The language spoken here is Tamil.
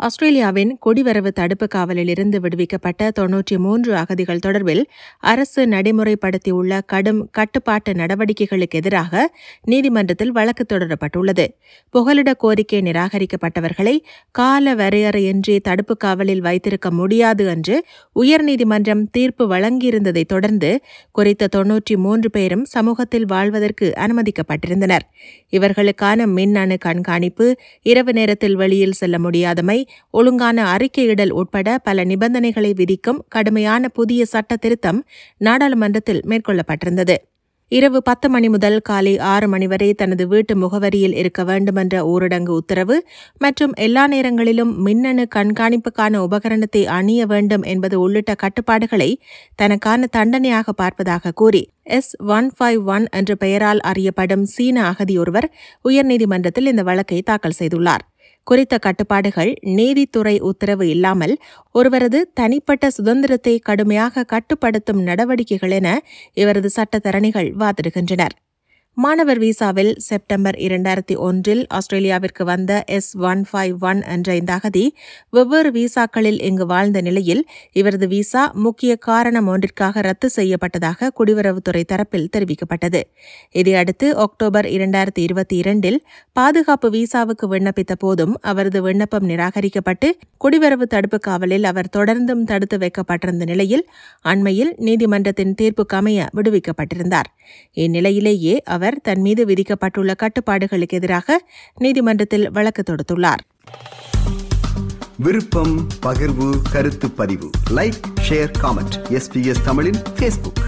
ஆஸ்திரேலியாவின் குடிவரவு தடுப்பு காவலில் இருந்து விடுவிக்கப்பட்ட தொன்னூற்றி மூன்று அகதிகள் தொடர்பில் அரசு நடைமுறைப்படுத்தியுள்ள கடும் கட்டுப்பாட்டு நடவடிக்கைகளுக்கு எதிராக நீதிமன்றத்தில் வழக்கு தொடரப்பட்டுள்ளது. புகலிட கோரிக்கை நிராகரிக்கப்பட்டவர்களை கால வரையறையின்றி தடுப்பு காவலில் வைத்திருக்க முடியாது என்று உயர்நீதிமன்றம் தீர்ப்பு வழங்கியிருந்ததை தொடர்ந்து குறித்த தொன்னூற்றி மூன்று பேரும் சமூகத்தில் வாழ்வதற்கு அனுமதிக்கப்பட்டிருந்தனர். இவர்களுக்கான மின்னணு கண்காணிப்பு இரவு நேரத்தில் வெளியில் செல்ல முடியாதமை ஒழுங்கான அறிக்கையிடல் உட்பட பல நிபந்தனைகளை விதிக்கும் கடுமையான புதிய சட்ட திருத்தம் நாடாளுமன்றத்தில் மேற்கொள்ளப்பட்டிருந்தது. இரவு பத்து மணி முதல் காலை ஆறு மணி வரை தனது வீட்டு முகவரியில் இருக்க வேண்டுமென்ற ஊரடங்கு உத்தரவு மற்றும் எல்லா நேரங்களிலும் மின்னணு கண்காணிப்புக்கான உபகரணத்தை அணிய வேண்டும் என்பது உள்ளிட்ட கட்டுப்பாடுகளை தனக்கான தண்டனையாக பார்ப்பதாக கூறி எஸ் ஒன் ஃபைவ் ஒன் என்ற பெயரால் அறியப்படும் சீன அகதி ஒருவர் உயர்நீதிமன்றத்தில் இந்த வழக்கை தாக்கல் செய்துள்ளார். குறித்த கட்டுப்பாடுகள் நீதித்துறை உத்தரவு இல்லாமல் ஒருவரது தனிப்பட்ட சுதந்திரத்தை கடுமையாக கட்டுப்படுத்தும் நடவடிக்கைகள் என இவரது சட்டத்தரணிகள் வாதிடுகின்றனர். மாணவர் விசாவில் செப்டம்பர் இரண்டாயிரத்தி ஒன்றில் ஆஸ்திரேலியாவிற்கு வந்த எஸ் ஒன் ஃபைவ் ஒன் என்ற இந்த அகதி வெவ்வேறு விசாக்களில் இங்கு வாழ்ந்த நிலையில் இவரது விசா முக்கிய காரணம் ஒன்றிற்காக ரத்து செய்யப்பட்டதாக குடிவரவுத்துறை தரப்பில் தெரிவிக்கப்பட்டது. இதையடுத்து அக்டோபர் இரண்டாயிரத்தி இருபத்தி இரண்டில் பாதுகாப்பு விசாவுக்கு விண்ணப்பித்த போதும் அவரது விண்ணப்பம் நிராகரிக்கப்பட்டு குடிவரவு தடுப்பு காவலில் அவர் தொடர்ந்தும் தடுத்து வைக்கப்பட்டிருந்த நிலையில் அண்மையில் நீதிமன்றத்தின் தீர்ப்புக்கமைய விடுவிக்கப்பட்டிருந்தார். இந்நிலையிலேயே அவர் அவர் தன் மீது விதிக்கப்பட்டுள்ள கட்டுப்பாடுகளுக்கு எதிராக நீதிமன்றத்தில் வழக்கு தொடுத்துள்ளார். விருப்பம் பகிர்வு கருத்து பதிவு. லைக் ஷேர் காமெண்ட் எஸ்பிஎஸ் தமிழின் ஃபேஸ்புக்